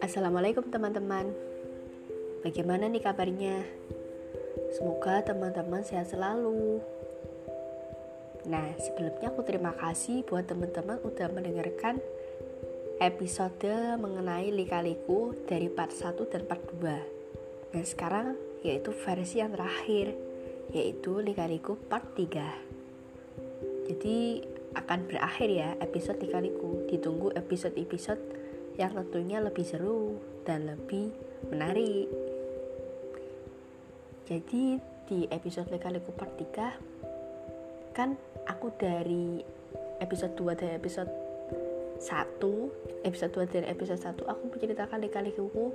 Assalamualaikum teman-teman. Bagaimana nih kabarnya? Semoga teman-teman sehat selalu. Nah sebelumnya aku terima kasih buat teman-teman udah mendengarkan episode mengenai lika-liku dari part 1 dan part 2 Dan sekarang yaitu versi yang terakhir yaitu lika-liku part 3 Jadi akan berakhir ya episode lika-liku Ditunggu episode-episode yang tentunya lebih seru dan lebih menarik. Jadi di episode Lekaliku Part 3 kan aku dari episode 2 dan episode 1 episode 2 dan episode 1 aku menceritakan lika-likuku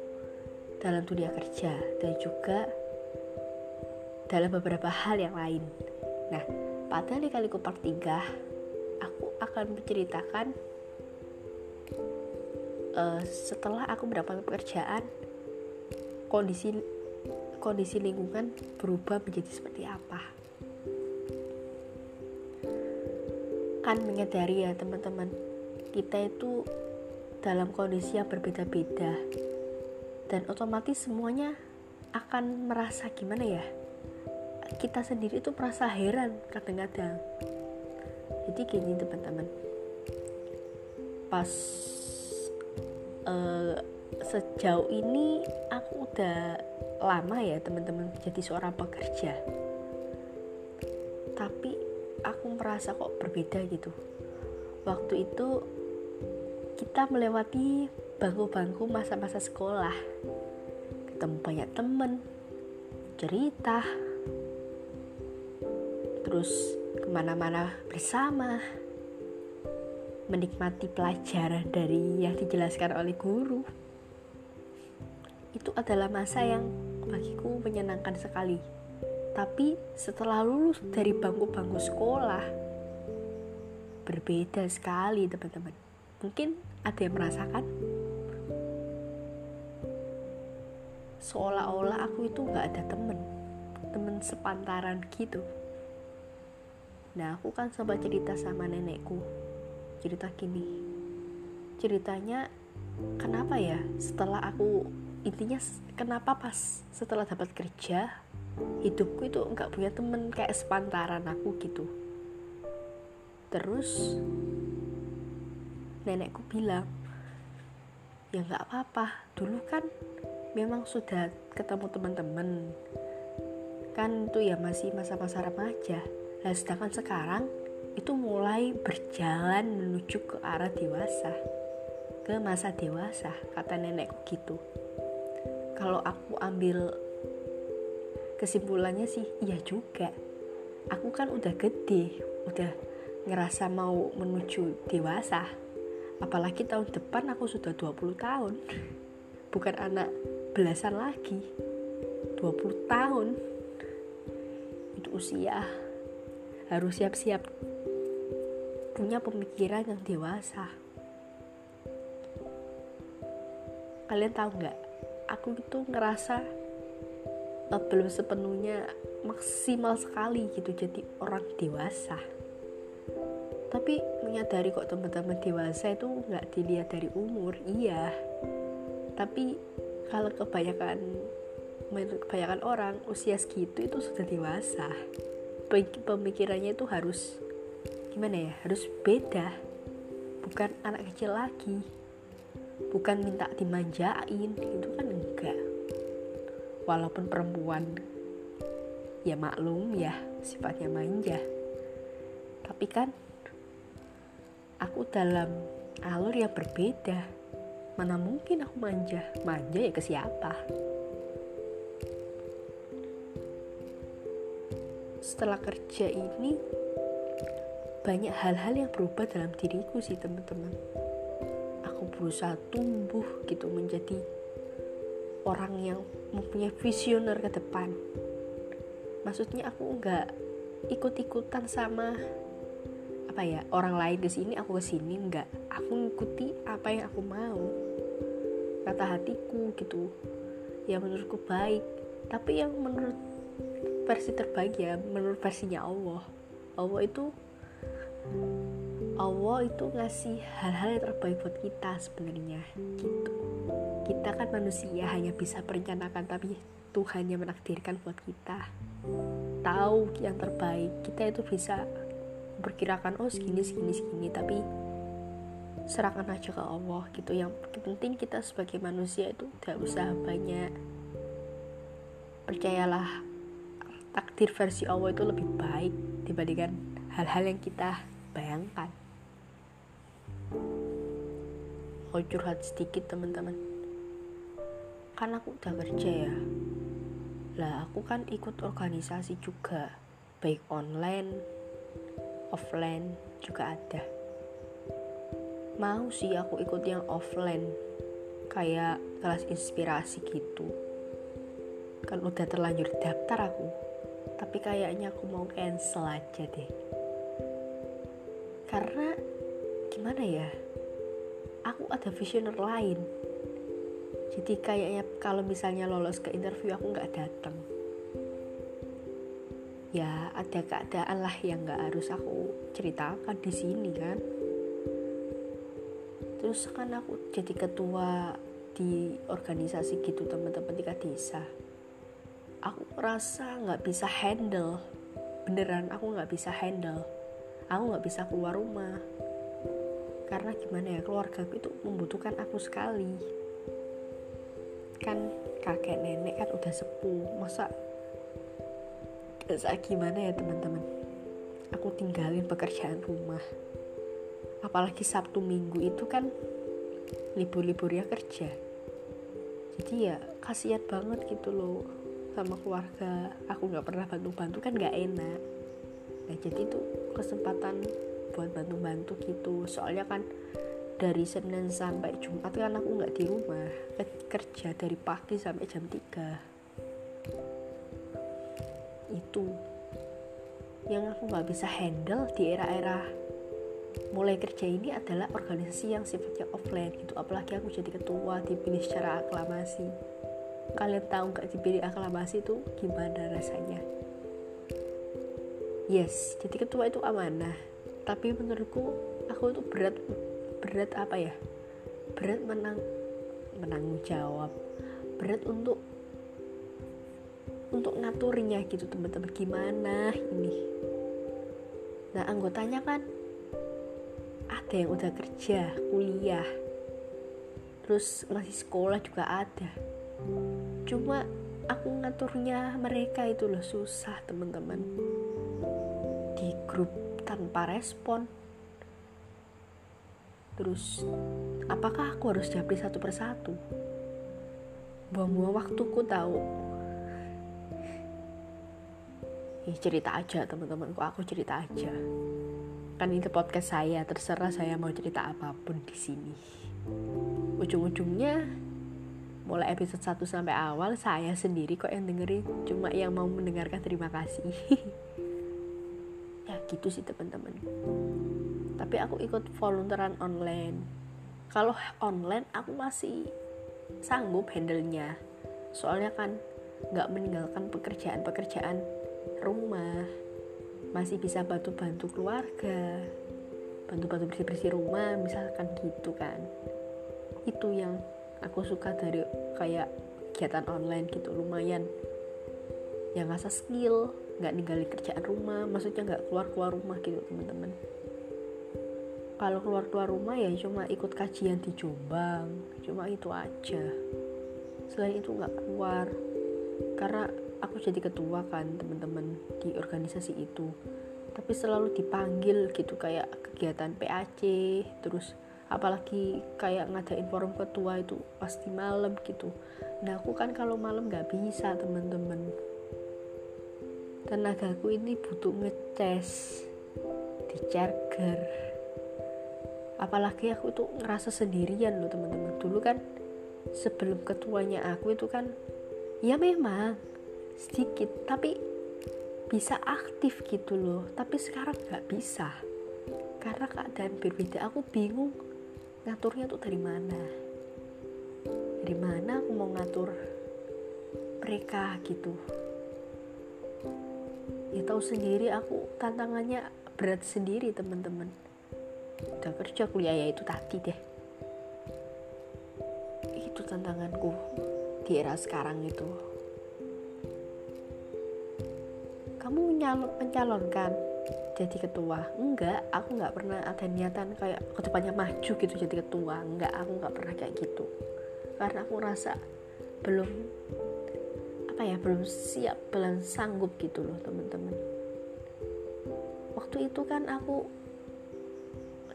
dalam dunia kerja dan juga dalam beberapa hal yang lain. Nah, pada lika-liku part 3 aku akan menceritakan uh, setelah aku mendapat pekerjaan kondisi kondisi lingkungan berubah menjadi seperti apa. Kan menyadari ya teman-teman kita itu dalam kondisi yang berbeda-beda. Dan otomatis semuanya akan merasa gimana ya kita sendiri itu merasa heran kadang-kadang. Jadi gini teman-teman. Pas uh, sejauh ini aku udah lama ya teman-teman jadi seorang pekerja. Tapi aku merasa kok berbeda gitu. Waktu itu kita melewati bangku-bangku masa-masa sekolah. Ketemu banyak temen cerita terus ke mana-mana bersama menikmati pelajaran dari yang dijelaskan oleh guru. Itu adalah masa yang bagiku menyenangkan sekali. Tapi setelah lulus dari bangku-bangku sekolah berbeda sekali teman-teman. Mungkin ada yang merasakan? Seolah-olah aku itu gak ada temen temen sepantaran gitu nah aku kan sempat cerita sama nenekku cerita gini ceritanya kenapa ya? Setelah aku intinya kenapa pas setelah dapat kerja hidupku itu nggak punya temen kayak sepantaran aku gitu. Terus nenekku bilang ya nggak apa-apa. Dulu kan memang sudah ketemu teman-teman kan itu ya masih masa-masa remaja nah sedangkan sekarang itu mulai berjalan menuju ke arah dewasa. Ke masa dewasa kata nenekku gitu. Kalau aku ambil kesimpulannya sih iya juga. Aku kan udah gede udah ngerasa mau menuju dewasa. Apalagi tahun depan aku sudah 20 tahun. Bukan anak belasan lagi. 20 tahun. Itu usia harus siap-siap punya pemikiran yang dewasa. Kalian tahu nggak? Aku itu ngerasa uh, belum sepenuhnya maksimal sekali gitu jadi orang dewasa. Tapi menyadari kok teman-teman dewasa itu nggak dilihat dari umur, iya. Tapi kalau kebanyakan kebanyakan orang usia segitu itu sudah dewasa pemikirannya itu harus gimana ya harus beda. Bukan anak kecil lagi. Bukan minta dimanjain itu kan enggak. Walaupun perempuan ya maklum ya sifatnya manja. Tapi kan aku dalam alur yang berbeda. Mana mungkin aku manja? Manja ya ke siapa setelah kerja ini banyak hal-hal yang berubah dalam diriku sih teman-teman. Aku berusaha tumbuh gitu menjadi orang yang mempunyai visioner ke depan. Maksudnya aku nggak ikut-ikutan sama apa ya orang lain ke sini aku ke sini nggak. Aku ngikuti apa yang aku mau. Kata hatiku gitu yang menurutku baik. Tapi yang menurut versi terbaik ya menurut versinya Allah. Allah itu Allah itu ngasih hal-hal yang terbaik buat kita sebenarnya gitu. Kita kan manusia hanya bisa merencanakan tapi Tuhan yang menakdirkan buat kita. Tahu yang terbaik kita itu bisa berkirakan oh segini segini segini tapi serahkan aja ke Allah gitu. Yang penting kita sebagai manusia itu tidak usah banyak percayalah takdir versi Allah itu lebih baik dibandingkan hal-hal yang kita bayangkan. Mau curhat sedikit teman-teman. Kan aku udah kerja ya. Lah aku kan ikut organisasi juga. Baik online offline juga ada. Mau sih aku ikut yang offline? Kayak kelas inspirasi gitu. Kan udah terlanjur daftar aku tapi kayaknya aku mau cancel aja deh. Karena gimana ya? Aku ada visioner lain. Jadi kayaknya kalau misalnya lolos ke interview aku nggak datang ya ada keadaan lah yang nggak harus aku ceritakan di sini kan? Terus kan aku jadi ketua di organisasi gitu teman-teman tingkat desa aku rasa nggak bisa handle. Beneran aku nggak bisa handle. Aku nggak bisa keluar rumah. Karena gimana ya keluarga itu membutuhkan aku sekali. Kan kakek nenek kan udah sepuh. Masa saat gimana ya teman-teman? Aku tinggalin pekerjaan rumah. Apalagi Sabtu Minggu itu kan libur-libur ya kerja. Jadi ya kasihan banget gitu loh sama keluarga aku nggak pernah bantu-bantu kan nggak enak. Nah jadi itu kesempatan buat bantu-bantu gitu. Soalnya kan dari Senin sampai Jumat kan aku nggak di rumah. Kerja dari pagi sampai jam 3 itu yang aku nggak bisa handle di era-era mulai kerja ini adalah organisasi yang sifatnya offline gitu. Apalagi aku jadi ketua dipilih secara aklamasi kalian tahu nggak dipilih aklamasi itu gimana rasanya? Yes jadi ketua itu amanah. Tapi menurutku aku itu berat berat apa ya? Berat menang menanggung jawab. Berat untuk untuk ngaturnya gitu teman-teman. Gimana ini? Nah anggotanya kan ada yang udah kerja kuliah. Terus masih sekolah juga ada cuma aku ngaturnya mereka itu loh susah teman-teman. Di grup tanpa respon. Terus apakah aku harus japri satu persatu? Buang-buang waktuku tahu. Ih, cerita aja teman-teman kok aku cerita aja. Kan itu podcast saya terserah saya mau cerita apa pun di sini. Ujung-ujungnya mulai episode 1 sampai awal saya sendiri kok yang dengerin. Cuma yang mau mendengarkan terima kasih. Gitu sih teman-teman. Tapi aku ikut volunteeran online. Kalau online aku masih sanggup handle-nya. Soalnya kan nggak meninggalkan pekerjaan-pekerjaan rumah. Masih bisa bantu-bantu keluarga. Bantu-bantu bersih-bersih rumah misalkan gitu kan. Itu yang aku suka dari kayak kegiatan online gitu lumayan. Yang ngasah skill nggak ninggalin kerjaan rumah maksudnya nggak keluar keluar rumah gitu teman-teman. Kalau keluar keluar rumah ya cuma ikut kajian di Jombang cuma itu aja. Selain itu nggak keluar. Karena aku jadi ketua kan teman-teman di organisasi itu. Tapi selalu dipanggil gitu kayak kegiatan PAC terus apalagi kayak ngadain forum ketua itu pasti malam gitu. Nah aku kan kalau malam nggak bisa teman-teman. Tenagaku ini butuh ngeces di charger apalagi aku tuh ngerasa sendirian loh teman-teman. Dulu kan sebelum ketuanya aku itu kan ya memang sedikit tapi bisa aktif gitu loh. Tapi sekarang nggak bisa. Karena keadaan berbeda. Aku bingung ngaturnya tuh dari mana? Dari mana aku mau ngatur mereka gitu? Ya tahu sendiri aku tantangannya berat sendiri teman-teman. Udah kerja kuliah ya itu tadi deh. Itu tantanganku di era sekarang itu. Kamu mencalonkan jadi ketua. Enggak aku nggak pernah ada niatan kayak ke depannya maju gitu jadi ketua. Enggak aku nggak pernah kayak gitu. Karena aku rasa belum apa ya belum siap belum sanggup gitu loh teman-teman. Waktu itu kan aku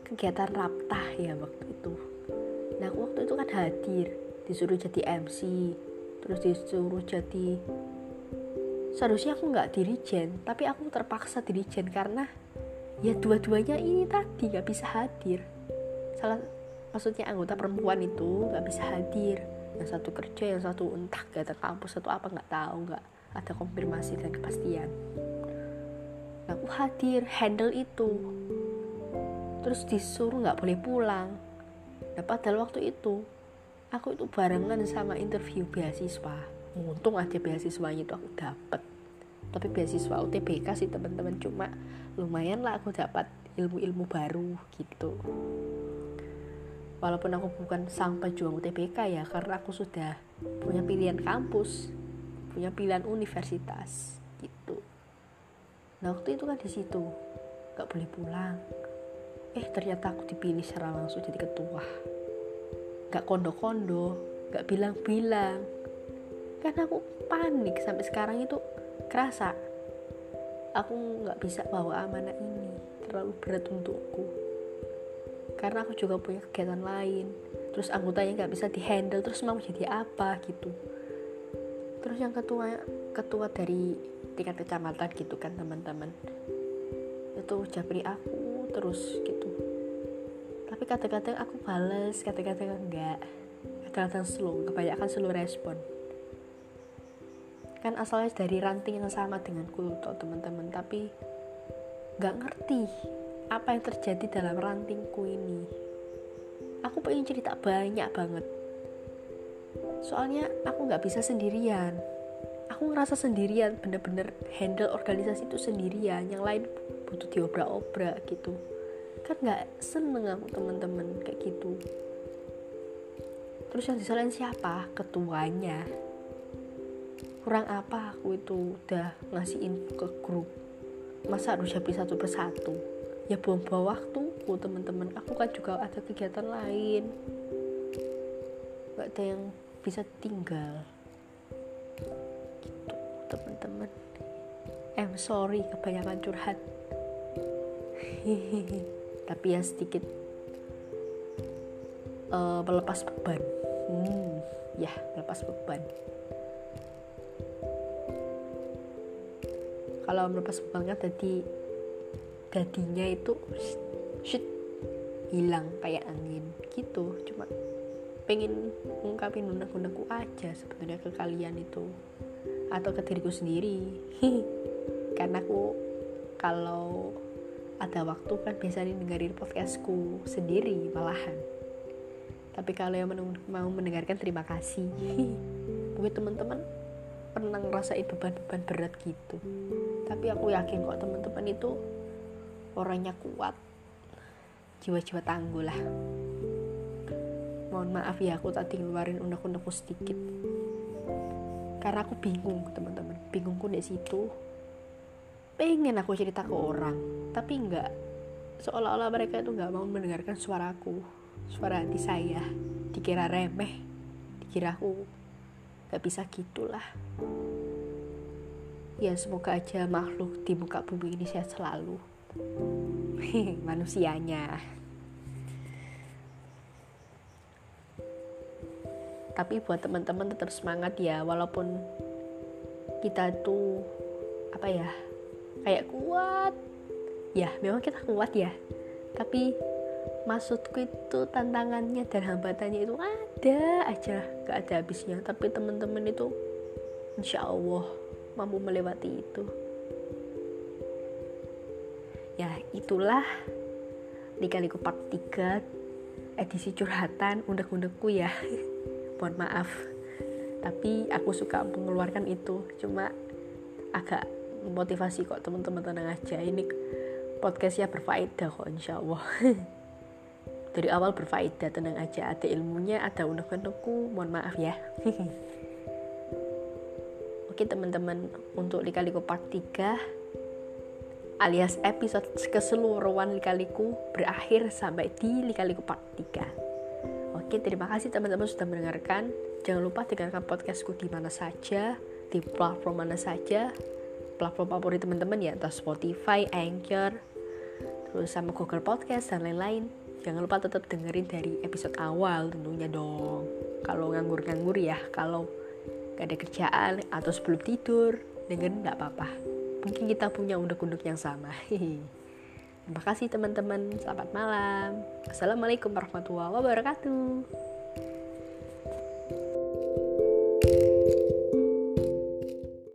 kegiatan raptah ya waktu itu. Nah aku waktu itu kan hadir disuruh jadi MC terus disuruh jadi seharusnya aku nggak dirijen tapi aku terpaksa dirijen karena ya dua-duanya ini tadi nggak bisa hadir. Salah maksudnya anggota perempuan itu nggak bisa hadir. Yang satu kerja yang satu entah gak ada kampus atau apa nggak tahu nggak ada konfirmasi dan kepastian. Aku hadir handle itu. Terus disuruh nggak boleh pulang. Nah padahal waktu itu aku itu barengan sama interview beasiswa untung aja beasiswanya itu aku dapat tapi beasiswa UTBK sih teman-teman. Cuma lumayan lah aku dapat ilmu-ilmu baru gitu. Walaupun aku bukan sang pejuang UTBK ya karena aku sudah punya pilihan kampus punya pilihan universitas gitu. Nah waktu itu kan di situ nggak boleh pulang. Eh ternyata aku dipilih secara langsung jadi ketua. Nggak kondo-kondo nggak bilang-bilang karena aku panik sampai sekarang itu kerasa. Aku nggak bisa bawa amanah ini terlalu berat untukku. Karena aku juga punya kegiatan lain. Terus anggotanya nggak bisa dihandle terus mau jadi apa gitu. Terus yang ketua ketua dari tingkat kecamatan gitu kan teman-teman. Itu japri aku terus gitu. Tapi kadang-kadang aku bales kadang-kadang enggak. Kadang-kadang slow kebanyakan slow respon kan asalnya dari ranting yang sama dengan kulto teman-teman. Tapi nggak ngerti apa yang terjadi dalam rantingku ini. Aku pengen cerita banyak banget. Soalnya aku nggak bisa sendirian. Aku ngerasa sendirian bener-bener handle organisasi itu sendirian. Yang lain butuh diobrak-obrak gitu. Kan nggak seneng aku teman-teman kayak gitu. Terus yang disalahin siapa? Ketuanya kurang apa aku itu udah ngasih info ke grup? Masa harus habis satu persatu? Ya buang-buang waktuku teman-teman aku kan juga ada kegiatan lain. Gak ada yang bisa tinggal gitu teman-teman. I'm sorry kebanyakan curhat. Tapi ya sedikit uh, melepas beban. Hmm, ya melepas beban kalau melepas bebannya tadi dadinya itu shit hilang kayak angin gitu. Cuma pengen ngungkapin undang-undangku aja sebetulnya ke kalian itu. Atau ke diriku sendiri. Karena aku kalau ada waktu kan biasanya dengerin podcastku sendiri malahan. Tapi kalau yang mau mendengarkan terima kasih. Mungkin teman-teman pernah ngerasain beban-beban berat gitu tapi aku yakin kok teman-teman itu orangnya kuat. Jiwa-jiwa tangguh lah. Mohon maaf ya aku tadi ngeluarin unek-unekku sedikit. Karena aku bingung teman-teman. Bingungku di situ. Pengen aku cerita ke orang tapi enggak seolah-olah mereka itu nggak mau mendengarkan suaraku suara hati saya dikira remeh dikira aku nggak bisa gitulah ya semoga aja makhluk di muka bumi ini sehat selalu. Manusianya. Tapi buat teman-teman tetap semangat ya walaupun kita tuh apa ya kayak kuat. Ya memang kita kuat ya. Tapi maksudku itu tantangannya dan hambatannya itu ada aja gak ada habisnya. Tapi teman-teman itu insya Allah mampu melewati itu. Ya, itulah Lika-liku part 3 edisi curhatan undek-undekku ya. Mohon maaf. Tapi aku suka mengeluarkan itu. Cuma agak motivasi kok teman-teman tenang aja. Ini podcastnya berfaedah kok insya Allah dari awal berfaedah tenang aja ada ilmunya ada unek-unekku mohon maaf ya oke teman-teman untuk likaliku part 3 alias episode keseluruhan likaliku berakhir sampai di likaliku part 3 oke terima kasih teman-teman sudah mendengarkan jangan lupa dengarkan podcastku di mana saja di platform mana saja platform favorit teman-teman ya entah Spotify, Anchor, terus sama Google Podcast dan lain-lain. Jangan lupa tetap dengerin dari episode awal tentunya dong. Kalau nganggur-nganggur ya, kalau gak ada kerjaan atau sebelum tidur, dengerin nggak apa-apa. Mungkin kita punya unduk-unduk yang sama. Terima kasih teman-teman. Selamat malam. Assalamualaikum warahmatullahi wabarakatuh.